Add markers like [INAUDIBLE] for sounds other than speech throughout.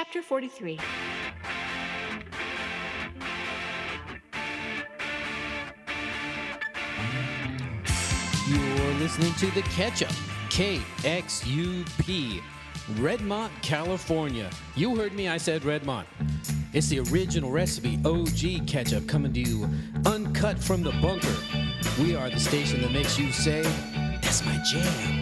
Chapter 43 You're listening to The Ketchup, KXUP, Redmont, California. You heard me, I said Redmont. It's the original recipe, OG ketchup, coming to you uncut from the bunker. We are the station that makes you say, That's my jam.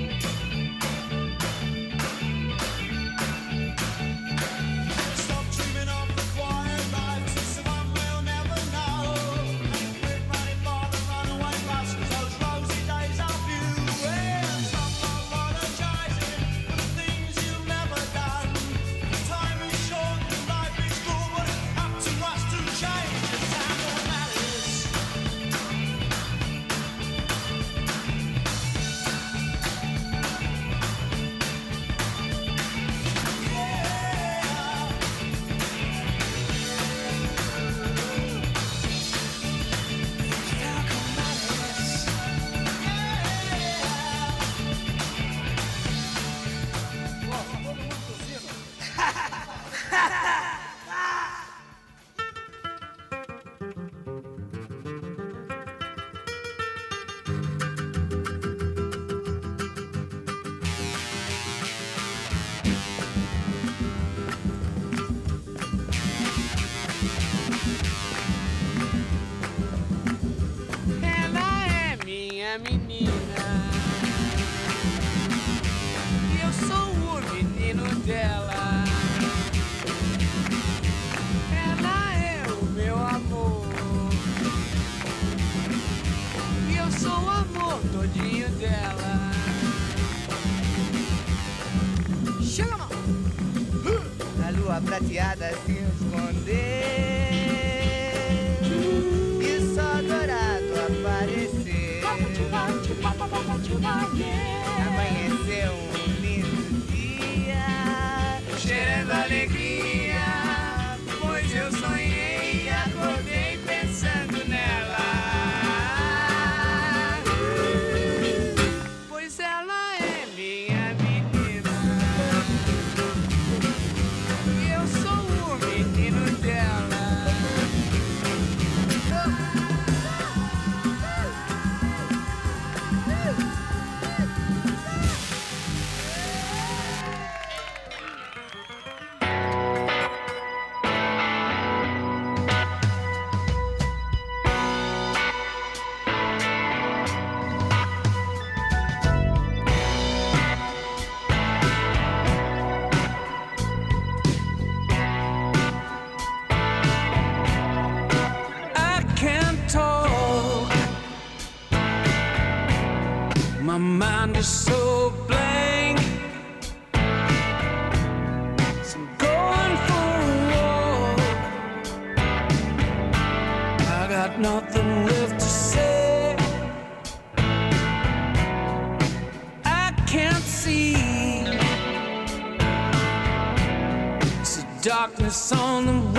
My mind is so blank. So I'm going for a walk. I got nothing left to say. I can't see. It's a darkness on the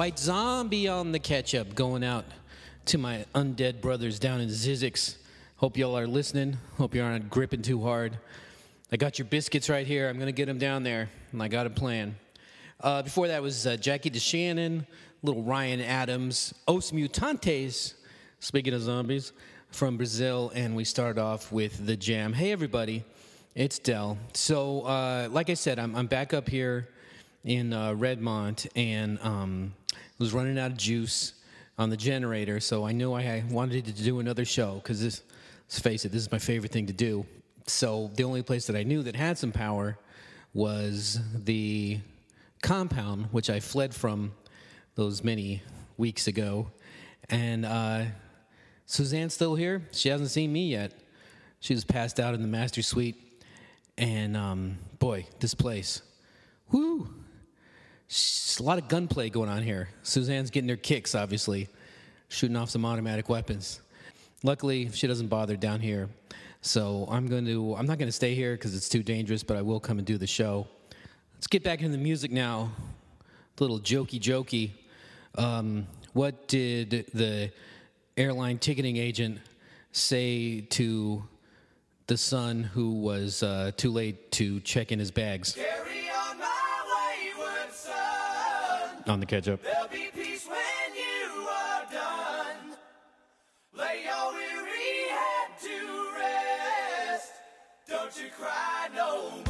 White Zombie on the ketchup going out to my undead brothers down in Zizix. Hope y'all are listening. Hope you aren't gripping too hard. I got your biscuits right here. I'm going to get them down there, and I got a plan. Uh, before that was uh, Jackie DeShannon, little Ryan Adams, Os Mutantes, speaking of zombies, from Brazil, and we start off with The Jam. Hey, everybody, it's Del. So, uh, like I said, I'm, I'm back up here in uh, Redmont and um, was running out of juice on the generator, so I knew I wanted to do another show because this, let's face it, this is my favorite thing to do. So the only place that I knew that had some power was the compound, which I fled from those many weeks ago. And uh, Suzanne's still here. She hasn't seen me yet. She was passed out in the master suite. And um, boy, this place, whoo, s- a lot of gunplay going on here. Suzanne's getting her kicks, obviously, shooting off some automatic weapons. Luckily, she doesn't bother down here. So I'm going to, I'm not going to stay here because it's too dangerous, but I will come and do the show. Let's get back into the music now. A little jokey jokey. Um, what did the airline ticketing agent say to the son who was uh, too late to check in his bags Carry weary head to rest. Don't you cry no more.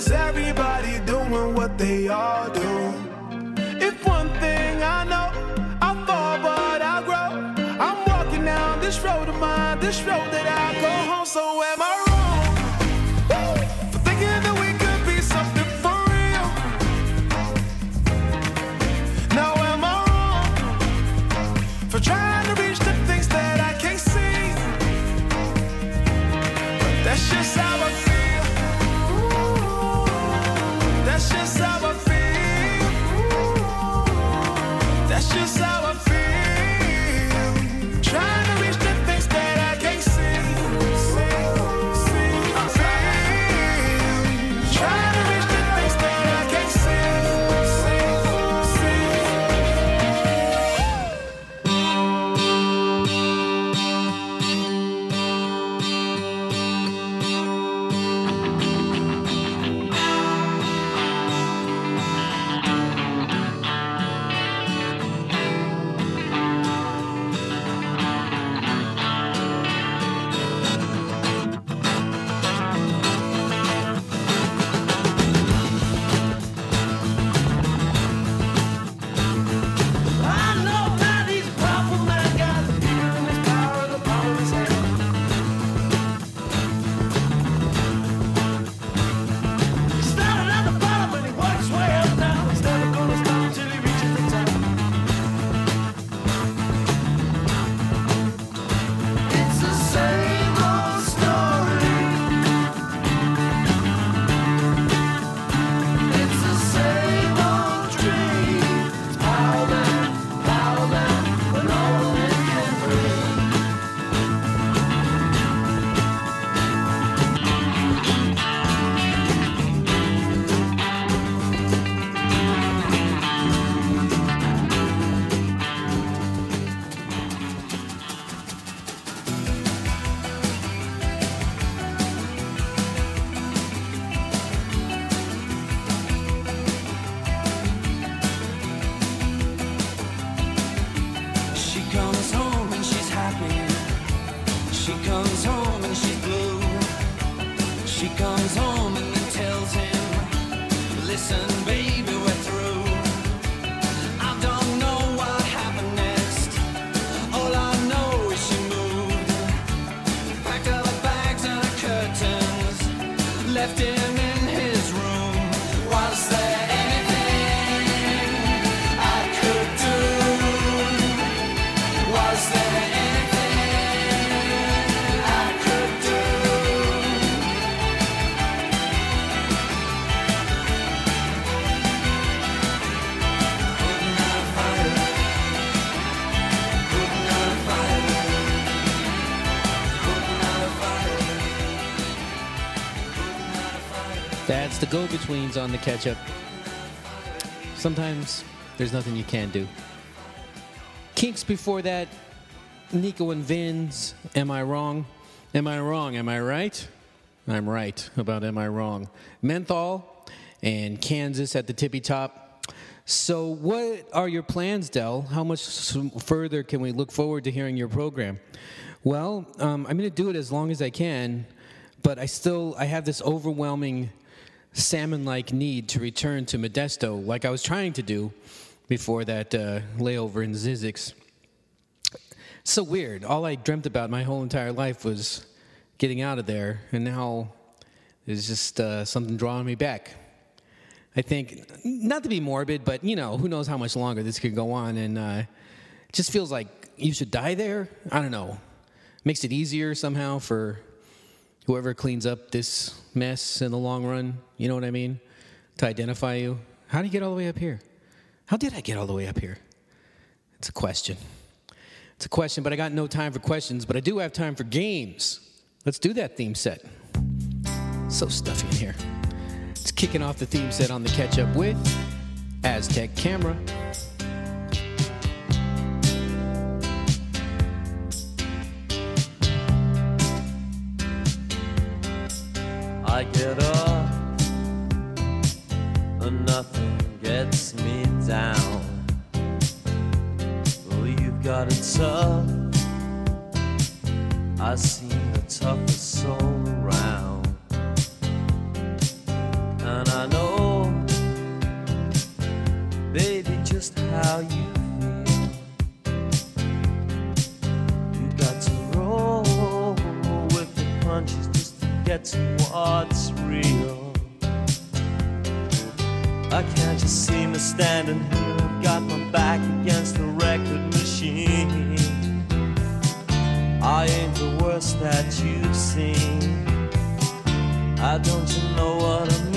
Cause everybody doing what they all do. If one thing I know, I fall but I grow. I'm walking down this road of mine, this road that I go home. So am I? That's the Go-Betweens on the ketchup. Sometimes there's nothing you can do. Kinks before that, Nico and Vinz, Am I Wrong? Am I Wrong? Am I Right? I'm right about Am I Wrong? Menthol and Kansas at the tippy top. So, what are your plans, Del? How much further can we look forward to hearing your program? Well, um, I'm going to do it as long as I can, but I still I have this overwhelming salmon-like need to return to Modesto, like I was trying to do before that uh, layover in Zizix. So weird. All I dreamt about my whole entire life was getting out of there, and now there's just uh, something drawing me back. I think, not to be morbid, but you know, who knows how much longer this could go on, and uh, it just feels like you should die there. I don't know. Makes it easier somehow for whoever cleans up this mess in the long run. You know what I mean? To identify you. How do you get all the way up here? How did I get all the way up here? It's a question. It's a question, but I got no time for questions, but I do have time for games. Let's do that theme set. So stuffy in here. It's kicking off the theme set on the ketchup with Aztec Camera. Get up I can't just see me standing here? I've got my back against the record machine. I ain't the worst that you've seen. I don't you know what I'm.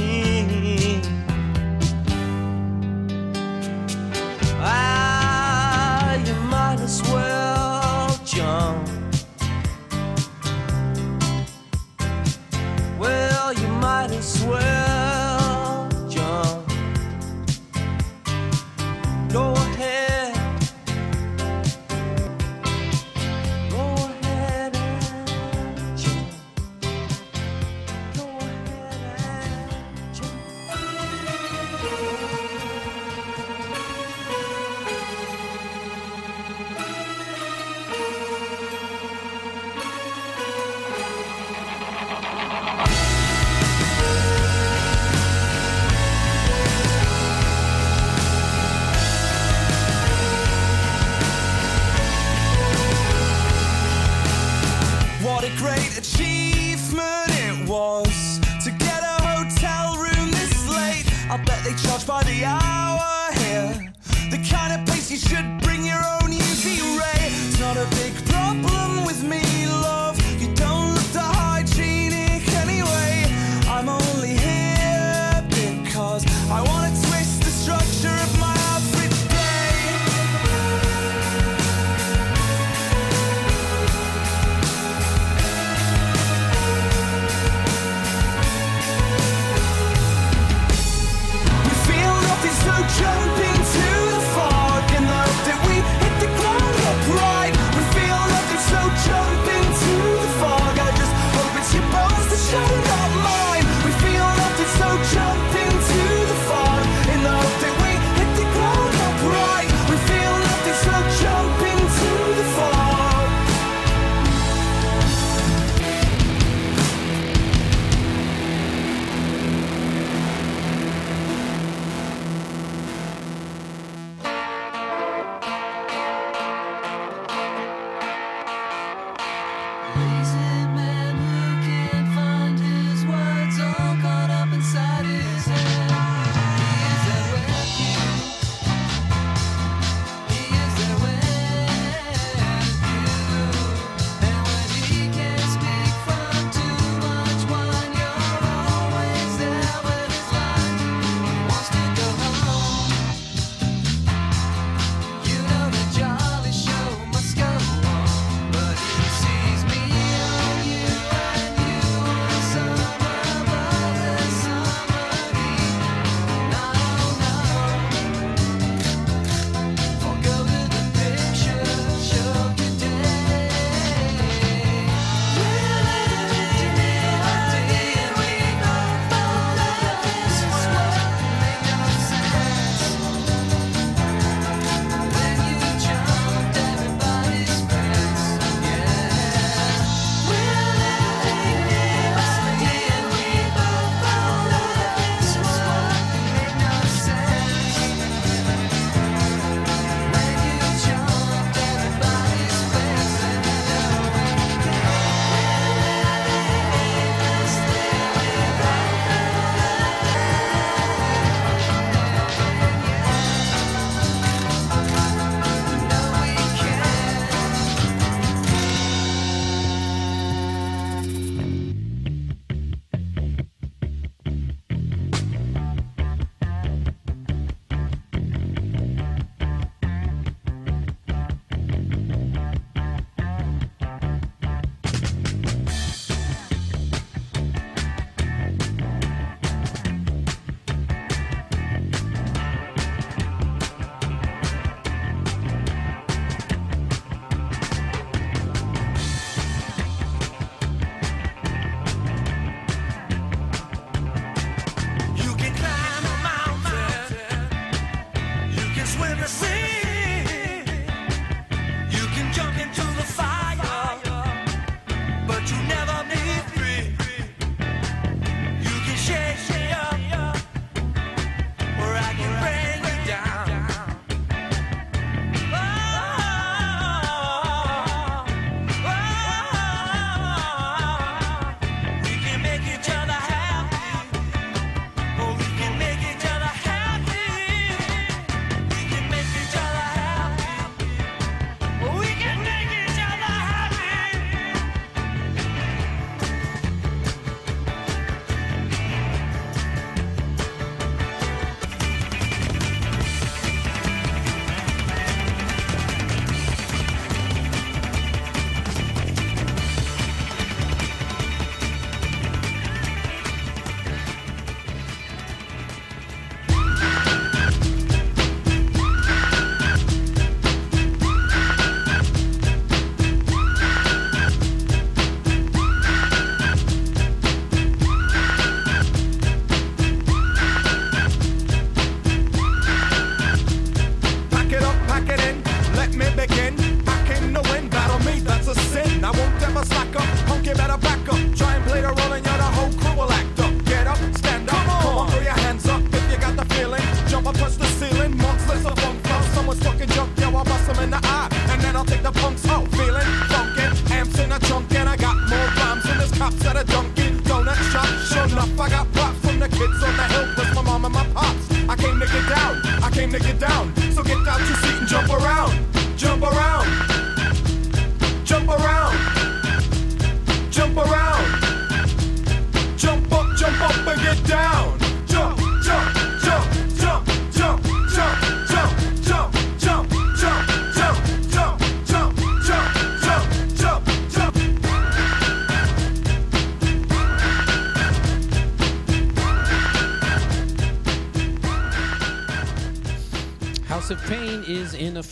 Yeah.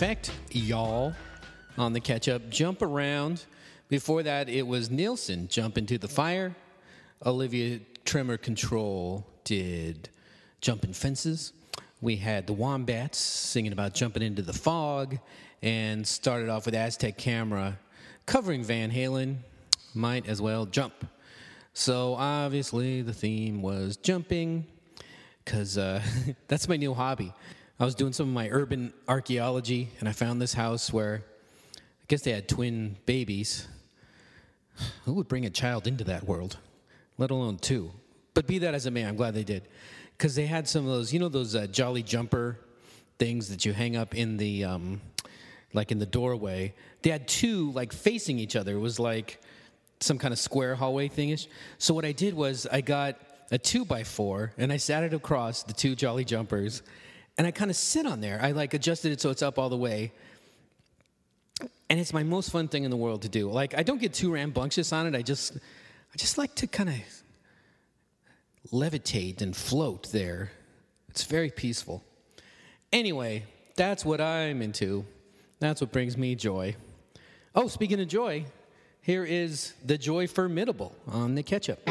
Effect, y'all, on the ketchup. Jump around. Before that, it was Nilsson, Jump into the Fire. Olivia Tremor Control did Jumping Fences. We had the Wombats singing about jumping into the fog, and started off with Aztec Camera covering Van Halen. Might as well jump. So obviously, the theme was jumping because uh, [LAUGHS] that's my new hobby. I was doing some of my urban archaeology, and I found this house where I guess they had twin babies. Who would bring a child into that world, let alone two? But be that as it may, I'm glad they did, because they had some of those, you know, those uh, Jolly Jumper things that you hang up in the, um, like in the doorway. They had two like facing each other. It was like some kind of square hallway thingish. So what I did was I got a two by four and I sat it across the two Jolly Jumpers, and I kind of sit on there. I like adjusted it so it's up all the way. And it's my most fun thing in the world to do. Like I don't get too rambunctious on it. I just I just like to kind of levitate and float there. It's very peaceful. Anyway, that's what I'm into. That's what brings me joy. Oh, speaking of joy, here is the Joy Formidable on the ketchup.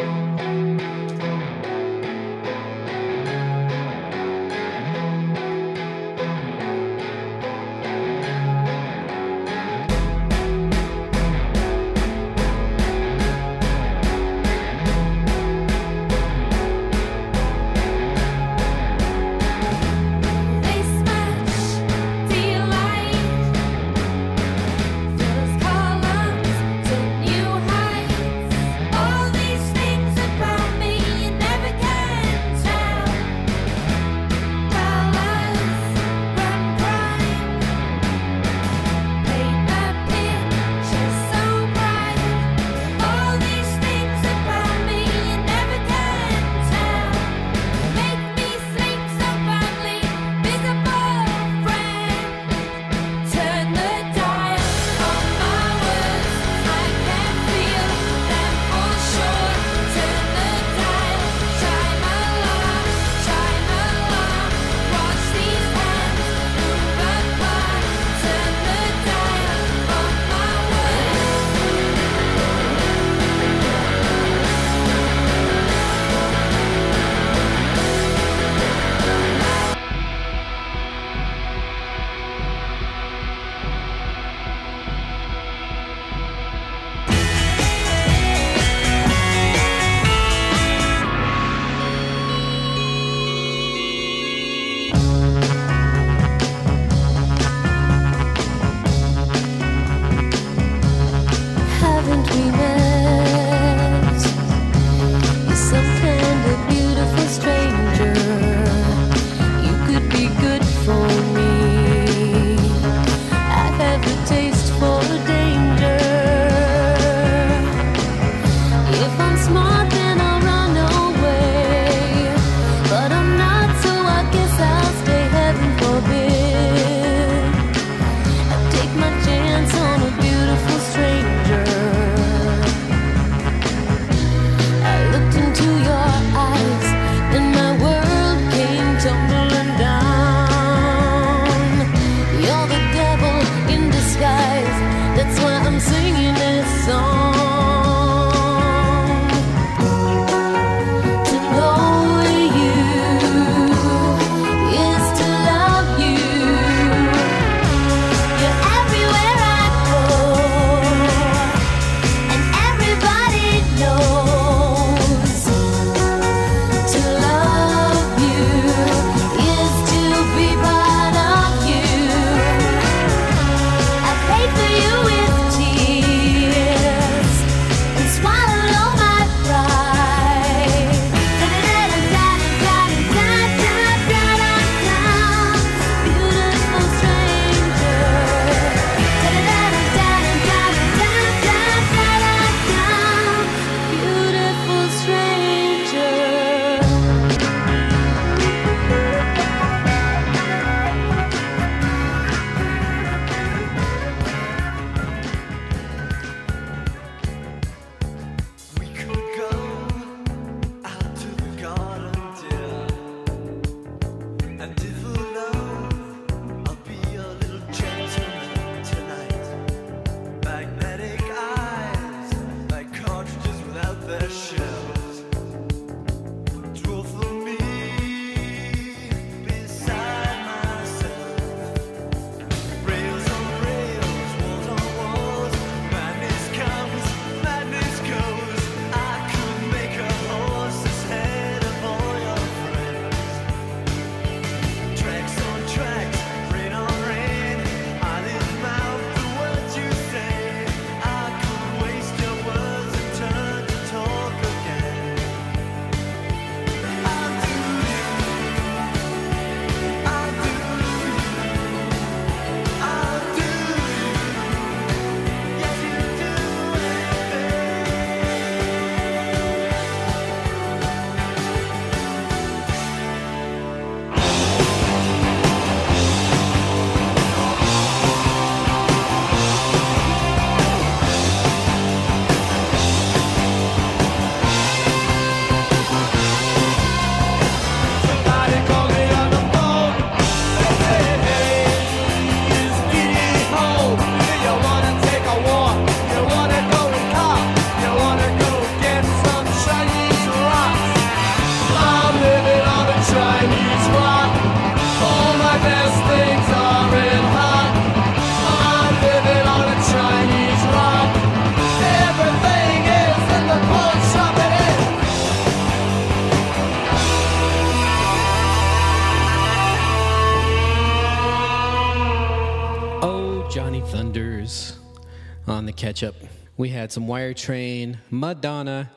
Had some Wire Train, Madonna,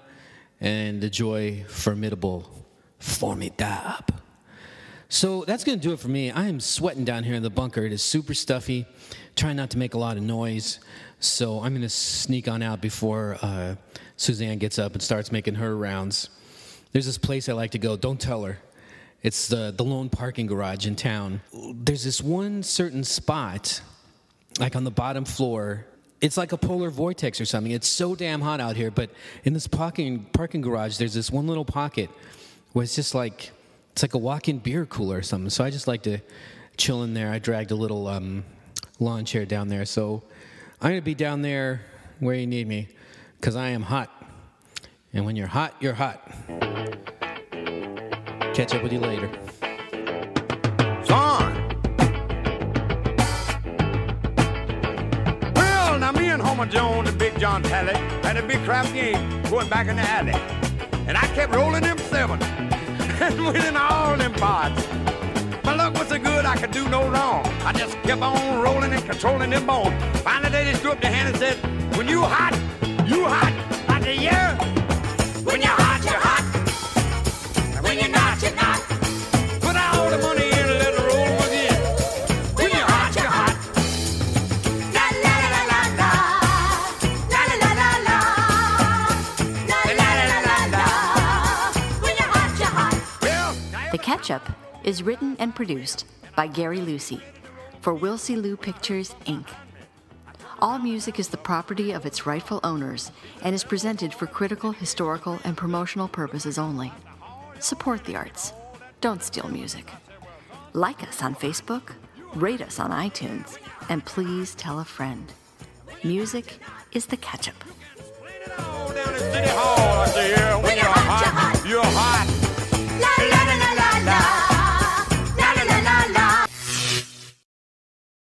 and the Joy Formidable. Formidable. So that's going to do it for me. I am sweating down here in the bunker. It is super stuffy. Trying not to make a lot of noise. So I'm going to sneak on out before uh, Suzanne gets up and starts making her rounds. There's this place I like to go. Don't tell her. It's the, the lone parking garage in town. There's this one certain spot, like on the bottom floor. It's like a polar vortex or something. It's so damn hot out here. But in this parking, parking garage, there's this one little pocket where it's just like it's like a walk-in beer cooler or something. So I just like to chill in there. I dragged a little um, lawn chair down there. So I'm gonna be down there where you need me, cause I am hot. And when you're hot, you're hot. Catch up with you later. And Homer Jones and Big John Talley had a big crap game going back in the alley. And I kept rolling them seven [LAUGHS] and winning all them pots. My luck was so good I could do no wrong. I just kept on rolling and controlling them bones. Finally, they just threw up their hand and said, When you hot, you hot. I said, Yeah. When you're hot, is written and produced by Gary Lucy for Wilsey Lou Pictures, Inc. All music is the property of its rightful owners and is presented for critical, historical, and promotional purposes only. Support the arts. Don't steal music. Like us on Facebook, rate us on iTunes, and please tell a friend. Music is the ketchup. down at City Hall,